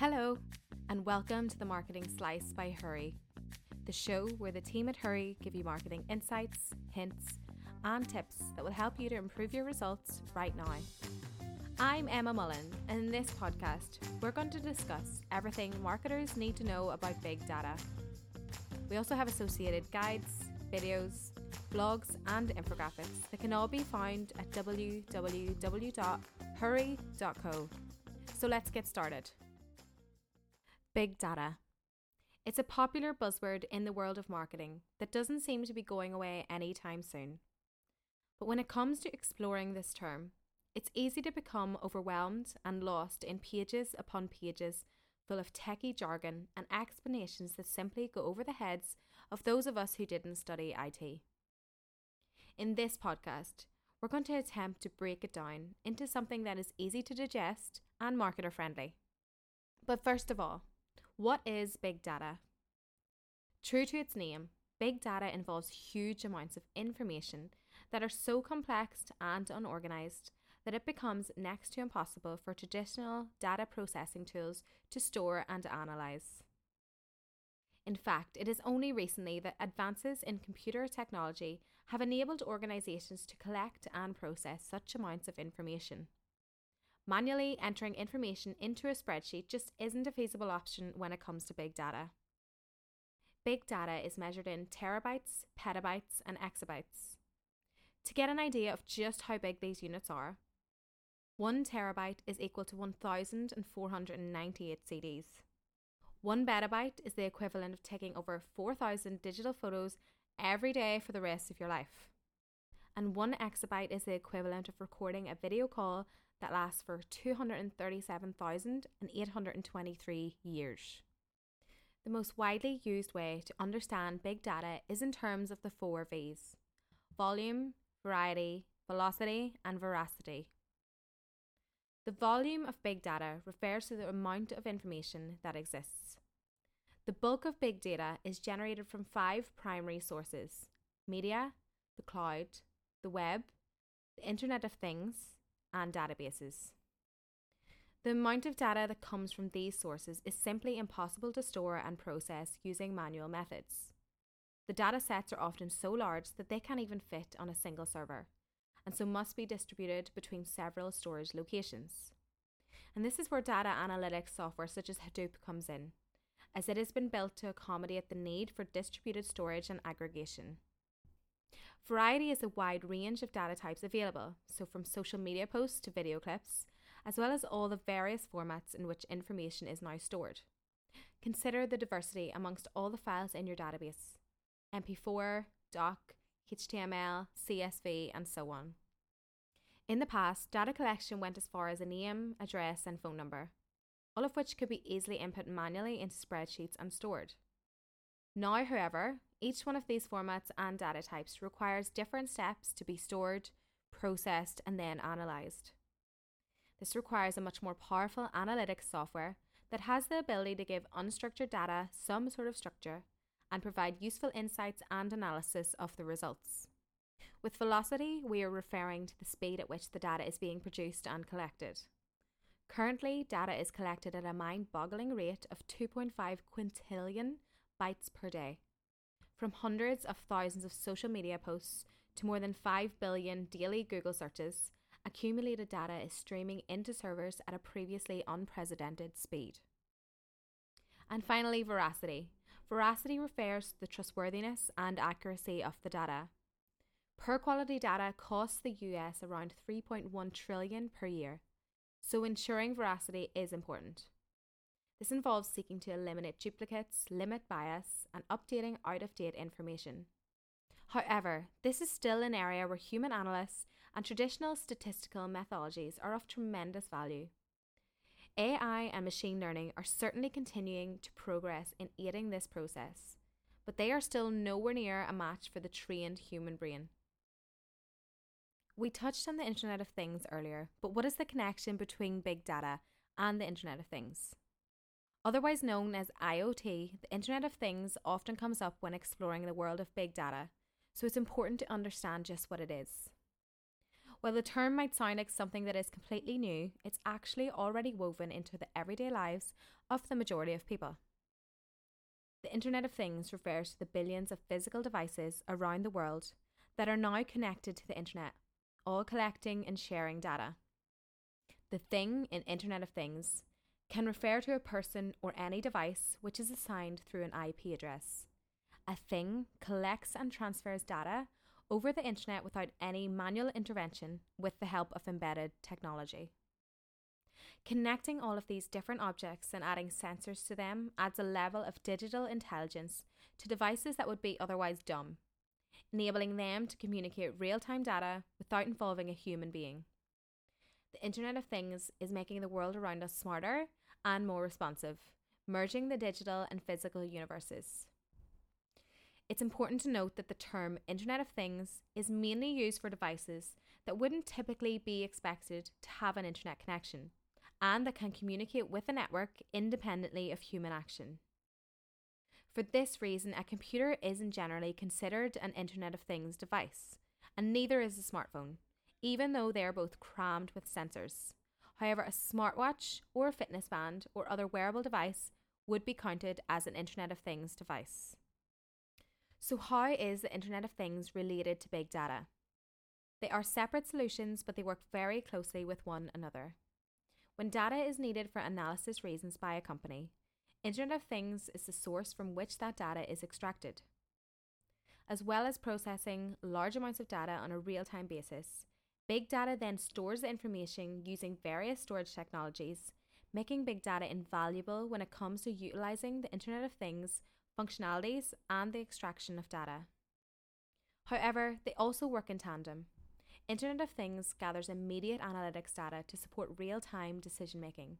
Hello, and welcome to the Marketing Slice by Hurree, the show where the team at Hurree give you marketing insights, hints, and tips that will help you to improve your results right now. I'm Emma Mullen, and in this podcast, we're going to discuss everything marketers need to know about big data. We also have associated guides, videos, blogs, and infographics that can all be found at www.hurree.co. So let's get started. Big data. It's a popular buzzword in the world of marketing that doesn't seem to be going away anytime soon. But when it comes to exploring this term, it's easy to become overwhelmed and lost in pages upon pages full of techie jargon and explanations that simply go over the heads of those of us who didn't study IT. In this podcast, we're going to attempt to break it down into something that is easy to digest and marketer friendly. But first of all, what is big data? True to its name, big data involves huge amounts of information that are so complex and unorganized that it becomes next to impossible for traditional data processing tools to store and analyze. In fact, it is only recently that advances in computer technology have enabled organizations to collect and process such amounts of information. Manually entering information into a spreadsheet just isn't a feasible option when it comes to big data. Big data is measured in terabytes, petabytes, and exabytes. To get an idea of just how big these units are, one terabyte is equal to 1,498 CDs. One petabyte is the equivalent of taking over 4,000 digital photos every day for the rest of your life. And one exabyte is the equivalent of recording a video call that lasts for 237,823 years. The most widely used way to understand big data is in terms of the four V's volume, variety, velocity, and veracity. The volume of big data refers to the amount of information that exists. The bulk of big data is generated from five primary sources media, the cloud, the web, the Internet of Things, and databases. The amount of data that comes from these sources is simply impossible to store and process using manual methods. The data sets are often so large that they can't even fit on a single server, and so must be distributed between several storage locations. And this is where data analytics software such as Hadoop comes in, as it has been built to accommodate the need for distributed storage and aggregation. Variety is a wide range of data types available, so from social media posts to video clips, as well as all the various formats in which information is now stored. Consider the diversity amongst all the files in your database MP4, doc, HTML, CSV, and so on. In the past, data collection went as far as a name, address, and phone number, all of which could be easily input manually into spreadsheets and stored. Now, however, each one of these formats and data types requires different steps to be stored, processed, and then analysed. This requires a much more powerful analytics software that has the ability to give unstructured data some sort of structure and provide useful insights and analysis of the results. With velocity, we are referring to the speed at which the data is being produced and collected. Currently, data is collected at a mind boggling rate of 2.5 quintillion bytes per day from hundreds of thousands of social media posts to more than 5 billion daily Google searches, accumulated data is streaming into servers at a previously unprecedented speed. And finally, veracity. Veracity refers to the trustworthiness and accuracy of the data. Per quality data costs the US around 3.1 trillion per year, so ensuring veracity is important. This involves seeking to eliminate duplicates, limit bias, and updating out of date information. However, this is still an area where human analysts and traditional statistical methodologies are of tremendous value. AI and machine learning are certainly continuing to progress in aiding this process, but they are still nowhere near a match for the trained human brain. We touched on the Internet of Things earlier, but what is the connection between big data and the Internet of Things? Otherwise known as IoT, the Internet of Things often comes up when exploring the world of big data, so it's important to understand just what it is. While the term might sound like something that is completely new, it's actually already woven into the everyday lives of the majority of people. The Internet of Things refers to the billions of physical devices around the world that are now connected to the Internet, all collecting and sharing data. The thing in Internet of Things can refer to a person or any device which is assigned through an IP address. A thing collects and transfers data over the internet without any manual intervention with the help of embedded technology. Connecting all of these different objects and adding sensors to them adds a level of digital intelligence to devices that would be otherwise dumb, enabling them to communicate real time data without involving a human being. The Internet of Things is making the world around us smarter and more responsive, merging the digital and physical universes. It's important to note that the term Internet of Things is mainly used for devices that wouldn't typically be expected to have an internet connection and that can communicate with a network independently of human action. For this reason, a computer isn't generally considered an Internet of Things device, and neither is a smartphone, even though they are both crammed with sensors. However, a smartwatch or a fitness band or other wearable device would be counted as an Internet of Things device. So, how is the Internet of Things related to big data? They are separate solutions, but they work very closely with one another. When data is needed for analysis reasons by a company, Internet of Things is the source from which that data is extracted. As well as processing large amounts of data on a real time basis, Big data then stores the information using various storage technologies, making big data invaluable when it comes to utilizing the Internet of Things functionalities and the extraction of data. However, they also work in tandem. Internet of Things gathers immediate analytics data to support real time decision making.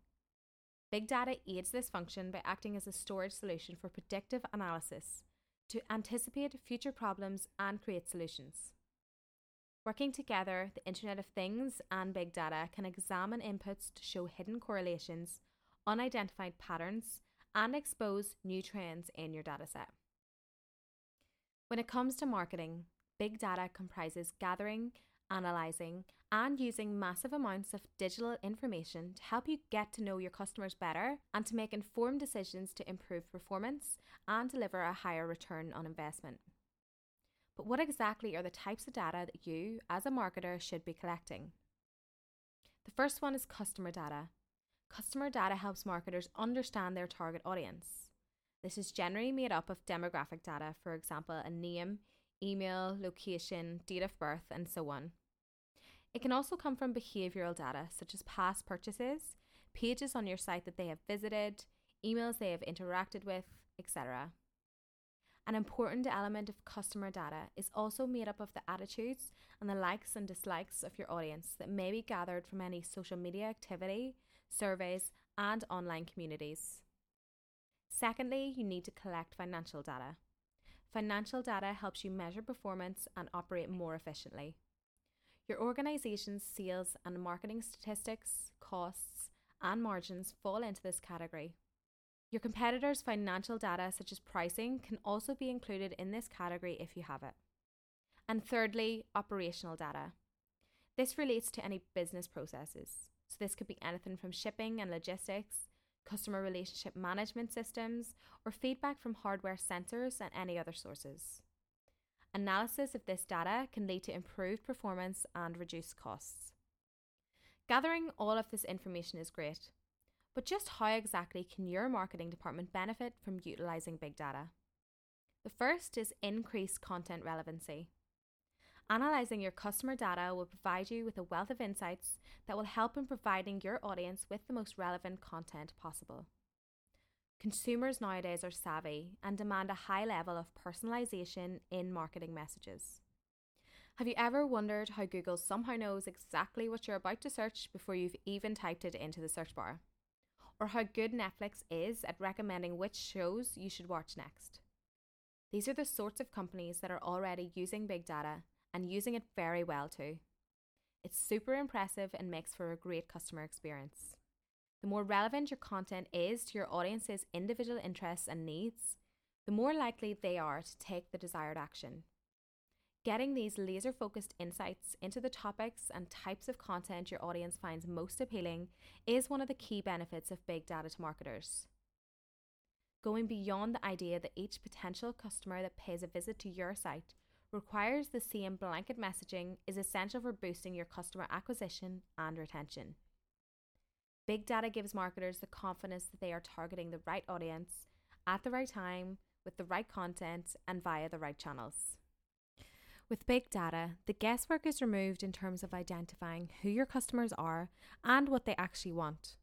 Big data aids this function by acting as a storage solution for predictive analysis to anticipate future problems and create solutions. Working together, the Internet of Things and big data can examine inputs to show hidden correlations, unidentified patterns, and expose new trends in your dataset. When it comes to marketing, big data comprises gathering analyzing, and using massive amounts of digital information to help you get to know your customers better and to make informed decisions to improve performance and deliver a higher return on investment. But what exactly are the types of data that you, as a marketer, should be collecting? The first one is customer data. Customer data helps marketers understand their target audience. This is generally made up of demographic data, for example, a name, email, location, date of birth, and so on. It can also come from behavioural data, such as past purchases, pages on your site that they have visited, emails they have interacted with, etc. An important element of customer data is also made up of the attitudes and the likes and dislikes of your audience that may be gathered from any social media activity, surveys, and online communities. Secondly, you need to collect financial data. Financial data helps you measure performance and operate more efficiently. Your organization's sales and marketing statistics, costs, and margins fall into this category. Your competitors' financial data, such as pricing, can also be included in this category if you have it. And thirdly, operational data. This relates to any business processes. So, this could be anything from shipping and logistics, customer relationship management systems, or feedback from hardware sensors and any other sources. Analysis of this data can lead to improved performance and reduced costs. Gathering all of this information is great, but just how exactly can your marketing department benefit from utilising big data? The first is increased content relevancy. Analysing your customer data will provide you with a wealth of insights that will help in providing your audience with the most relevant content possible. Consumers nowadays are savvy and demand a high level of personalization in marketing messages. Have you ever wondered how Google somehow knows exactly what you're about to search before you've even typed it into the search bar? Or how good Netflix is at recommending which shows you should watch next? These are the sorts of companies that are already using big data and using it very well too. It's super impressive and makes for a great customer experience. The more relevant your content is to your audience's individual interests and needs, the more likely they are to take the desired action. Getting these laser focused insights into the topics and types of content your audience finds most appealing is one of the key benefits of big data to marketers. Going beyond the idea that each potential customer that pays a visit to your site requires the same blanket messaging is essential for boosting your customer acquisition and retention. Big data gives marketers the confidence that they are targeting the right audience at the right time with the right content and via the right channels. With big data, the guesswork is removed in terms of identifying who your customers are and what they actually want.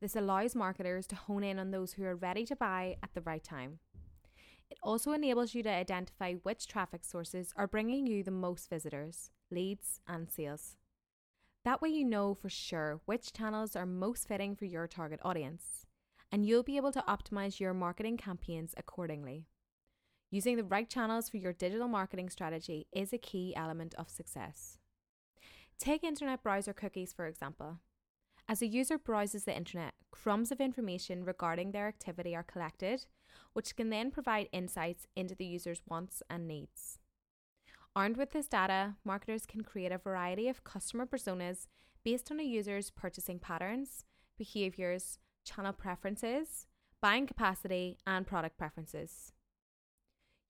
This allows marketers to hone in on those who are ready to buy at the right time. It also enables you to identify which traffic sources are bringing you the most visitors, leads, and sales. That way, you know for sure which channels are most fitting for your target audience, and you'll be able to optimize your marketing campaigns accordingly. Using the right channels for your digital marketing strategy is a key element of success. Take internet browser cookies, for example. As a user browses the internet, crumbs of information regarding their activity are collected, which can then provide insights into the user's wants and needs. Armed with this data, marketers can create a variety of customer personas based on a user's purchasing patterns, behaviors, channel preferences, buying capacity, and product preferences.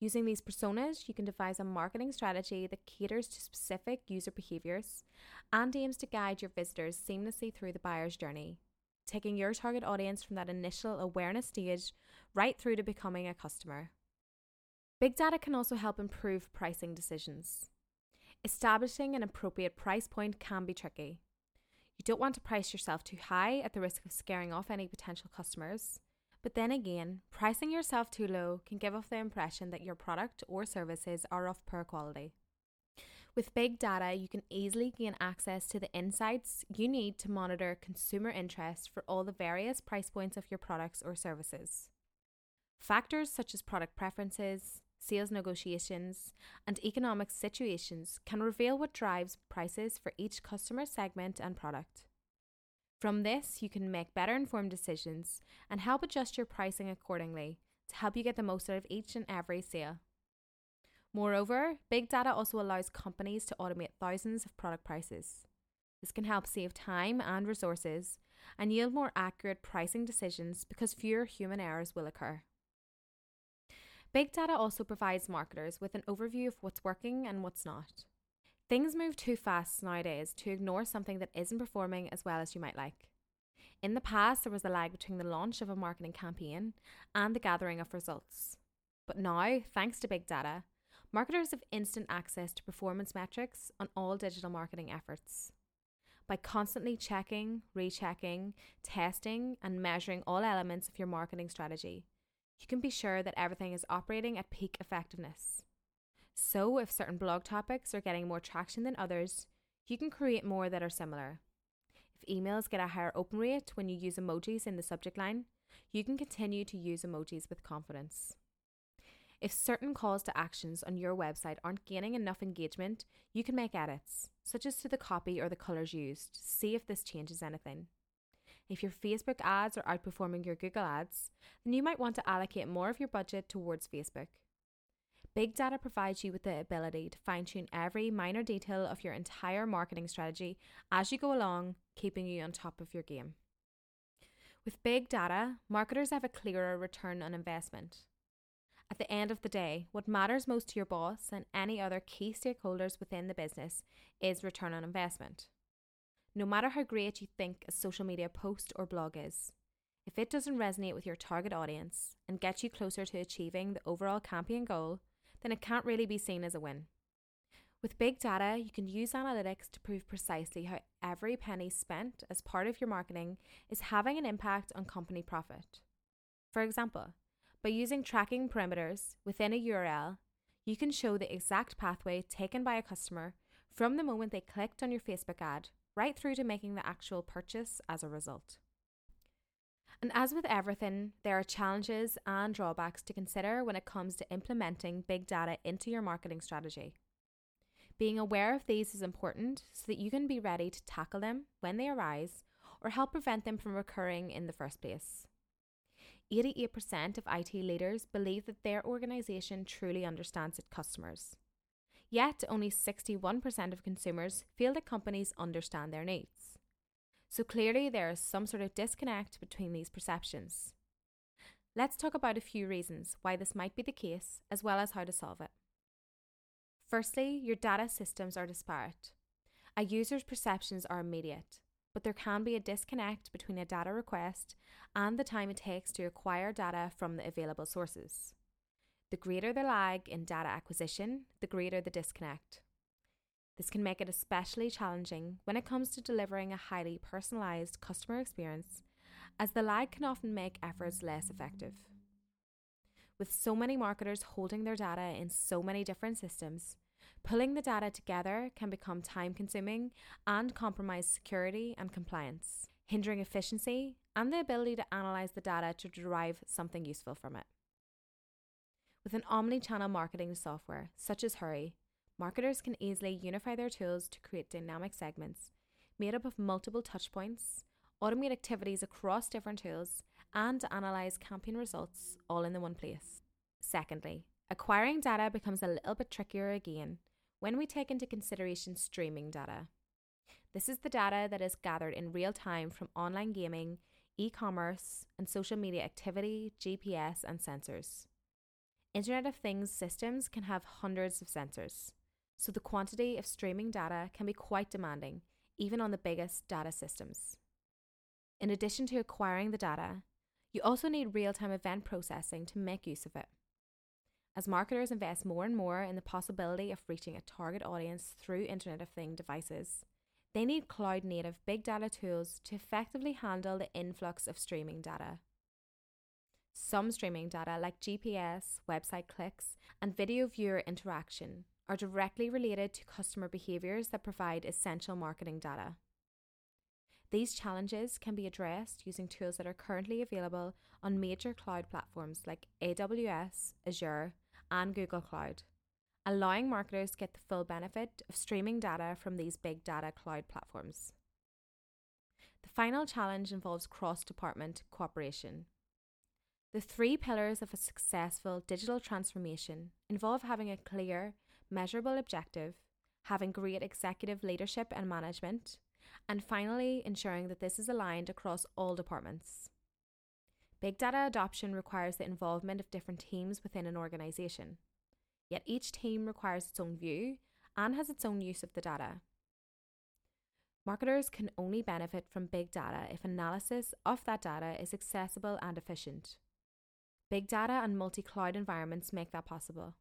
Using these personas, you can devise a marketing strategy that caters to specific user behaviors and aims to guide your visitors seamlessly through the buyer's journey, taking your target audience from that initial awareness stage right through to becoming a customer. Big data can also help improve pricing decisions. Establishing an appropriate price point can be tricky. You don't want to price yourself too high at the risk of scaring off any potential customers. But then again, pricing yourself too low can give off the impression that your product or services are of poor quality. With big data, you can easily gain access to the insights you need to monitor consumer interest for all the various price points of your products or services. Factors such as product preferences, sales negotiations, and economic situations can reveal what drives prices for each customer segment and product. From this, you can make better informed decisions and help adjust your pricing accordingly to help you get the most out of each and every sale. Moreover, big data also allows companies to automate thousands of product prices. This can help save time and resources and yield more accurate pricing decisions because fewer human errors will occur. Big data also provides marketers with an overview of what's working and what's not. Things move too fast nowadays to ignore something that isn't performing as well as you might like. In the past, there was a lag between the launch of a marketing campaign and the gathering of results. But now, thanks to big data, marketers have instant access to performance metrics on all digital marketing efforts. By constantly checking, rechecking, testing, and measuring all elements of your marketing strategy, you can be sure that everything is operating at peak effectiveness. So, if certain blog topics are getting more traction than others, you can create more that are similar. If emails get a higher open rate when you use emojis in the subject line, you can continue to use emojis with confidence. If certain calls to actions on your website aren't gaining enough engagement, you can make edits, such as to the copy or the colours used, to see if this changes anything. If your Facebook ads are outperforming your Google ads, then you might want to allocate more of your budget towards Facebook. Big data provides you with the ability to fine tune every minor detail of your entire marketing strategy as you go along, keeping you on top of your game. With big data, marketers have a clearer return on investment. At the end of the day, what matters most to your boss and any other key stakeholders within the business is return on investment. No matter how great you think a social media post or blog is, if it doesn't resonate with your target audience and get you closer to achieving the overall campaign goal, then it can't really be seen as a win. With big data, you can use analytics to prove precisely how every penny spent as part of your marketing is having an impact on company profit. For example, by using tracking parameters within a URL, you can show the exact pathway taken by a customer from the moment they clicked on your Facebook ad right through to making the actual purchase as a result. And as with everything, there are challenges and drawbacks to consider when it comes to implementing big data into your marketing strategy. Being aware of these is important so that you can be ready to tackle them when they arise or help prevent them from recurring in the first place. 88% of IT leaders believe that their organisation truly understands its customers. Yet, only 61% of consumers feel that companies understand their needs. So clearly, there is some sort of disconnect between these perceptions. Let's talk about a few reasons why this might be the case, as well as how to solve it. Firstly, your data systems are disparate. A user's perceptions are immediate, but there can be a disconnect between a data request and the time it takes to acquire data from the available sources. The greater the lag in data acquisition, the greater the disconnect. This can make it especially challenging when it comes to delivering a highly personalised customer experience, as the lag can often make efforts less effective. With so many marketers holding their data in so many different systems, pulling the data together can become time consuming and compromise security and compliance, hindering efficiency and the ability to analyse the data to derive something useful from it. With an omni channel marketing software such as Hurree, marketers can easily unify their tools to create dynamic segments made up of multiple touchpoints, automate activities across different tools, and analyze campaign results all in the one place. Secondly, acquiring data becomes a little bit trickier again when we take into consideration streaming data. This is the data that is gathered in real time from online gaming, e commerce, and social media activity, GPS, and sensors. Internet of Things systems can have hundreds of sensors, so the quantity of streaming data can be quite demanding, even on the biggest data systems. In addition to acquiring the data, you also need real time event processing to make use of it. As marketers invest more and more in the possibility of reaching a target audience through Internet of Things devices, they need cloud native big data tools to effectively handle the influx of streaming data. Some streaming data, like GPS, website clicks, and video viewer interaction, are directly related to customer behaviours that provide essential marketing data. These challenges can be addressed using tools that are currently available on major cloud platforms like AWS, Azure, and Google Cloud, allowing marketers to get the full benefit of streaming data from these big data cloud platforms. The final challenge involves cross department cooperation. The three pillars of a successful digital transformation involve having a clear, measurable objective, having great executive leadership and management, and finally, ensuring that this is aligned across all departments. Big data adoption requires the involvement of different teams within an organisation, yet each team requires its own view and has its own use of the data. Marketers can only benefit from big data if analysis of that data is accessible and efficient. Big data and multi cloud environments make that possible.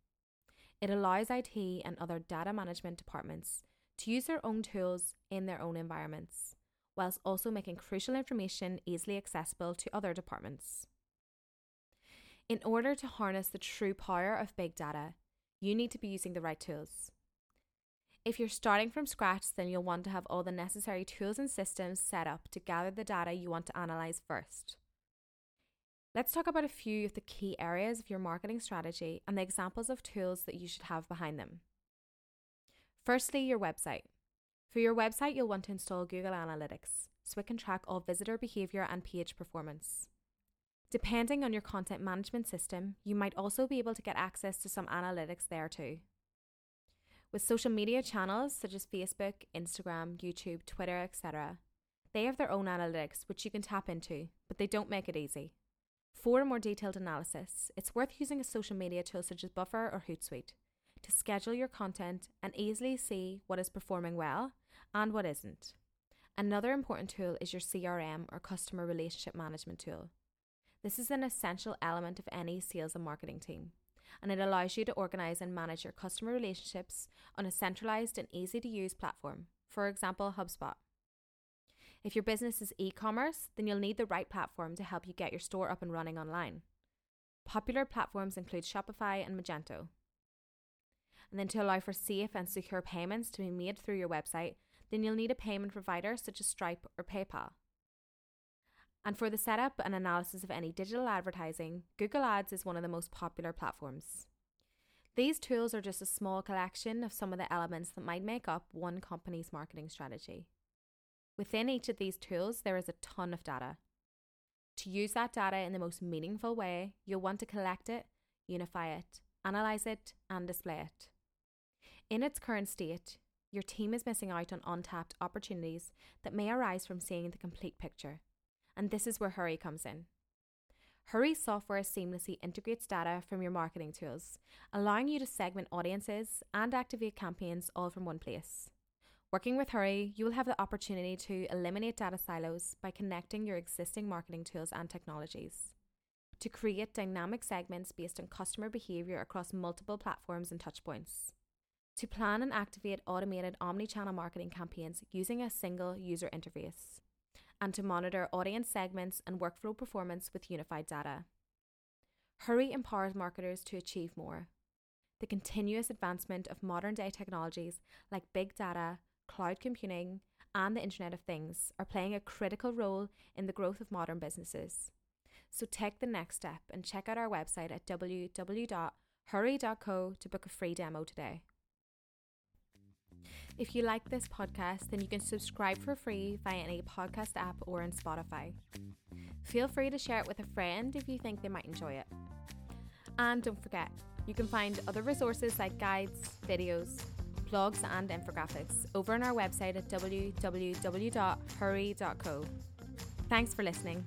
It allows IT and other data management departments to use their own tools in their own environments, whilst also making crucial information easily accessible to other departments. In order to harness the true power of big data, you need to be using the right tools. If you're starting from scratch, then you'll want to have all the necessary tools and systems set up to gather the data you want to analyze first. Let's talk about a few of the key areas of your marketing strategy and the examples of tools that you should have behind them. Firstly, your website. For your website, you'll want to install Google Analytics so it can track all visitor behavior and page performance. Depending on your content management system, you might also be able to get access to some analytics there too. With social media channels such as Facebook, Instagram, YouTube, Twitter, etc., they have their own analytics which you can tap into, but they don't make it easy. For a more detailed analysis, it's worth using a social media tool such as Buffer or Hootsuite to schedule your content and easily see what is performing well and what isn't. Another important tool is your CRM or customer relationship management tool. This is an essential element of any sales and marketing team, and it allows you to organize and manage your customer relationships on a centralized and easy to use platform, for example, HubSpot. If your business is e commerce, then you'll need the right platform to help you get your store up and running online. Popular platforms include Shopify and Magento. And then to allow for safe and secure payments to be made through your website, then you'll need a payment provider such as Stripe or PayPal. And for the setup and analysis of any digital advertising, Google Ads is one of the most popular platforms. These tools are just a small collection of some of the elements that might make up one company's marketing strategy. Within each of these tools, there is a ton of data. To use that data in the most meaningful way, you'll want to collect it, unify it, analyze it, and display it. In its current state, your team is missing out on untapped opportunities that may arise from seeing the complete picture. And this is where Hurree comes in. Hurree software seamlessly integrates data from your marketing tools, allowing you to segment audiences and activate campaigns all from one place. Working with Hurree, you will have the opportunity to eliminate data silos by connecting your existing marketing tools and technologies. To create dynamic segments based on customer behavior across multiple platforms and touchpoints. To plan and activate automated omni-channel marketing campaigns using a single user interface and to monitor audience segments and workflow performance with unified data. Hurree empowers marketers to achieve more. The continuous advancement of modern day technologies like big data, cloud computing, and the Internet of Things are playing a critical role in the growth of modern businesses. So take the next step and check out our website at www.hurree.co to book a free demo today. If you like this podcast, then you can subscribe for free via any podcast app or on Spotify. Feel free to share it with a friend if you think they might enjoy it. And don't forget, you can find other resources like guides, videos, blogs, and infographics over on our website at www.hurree.co. Thanks for listening.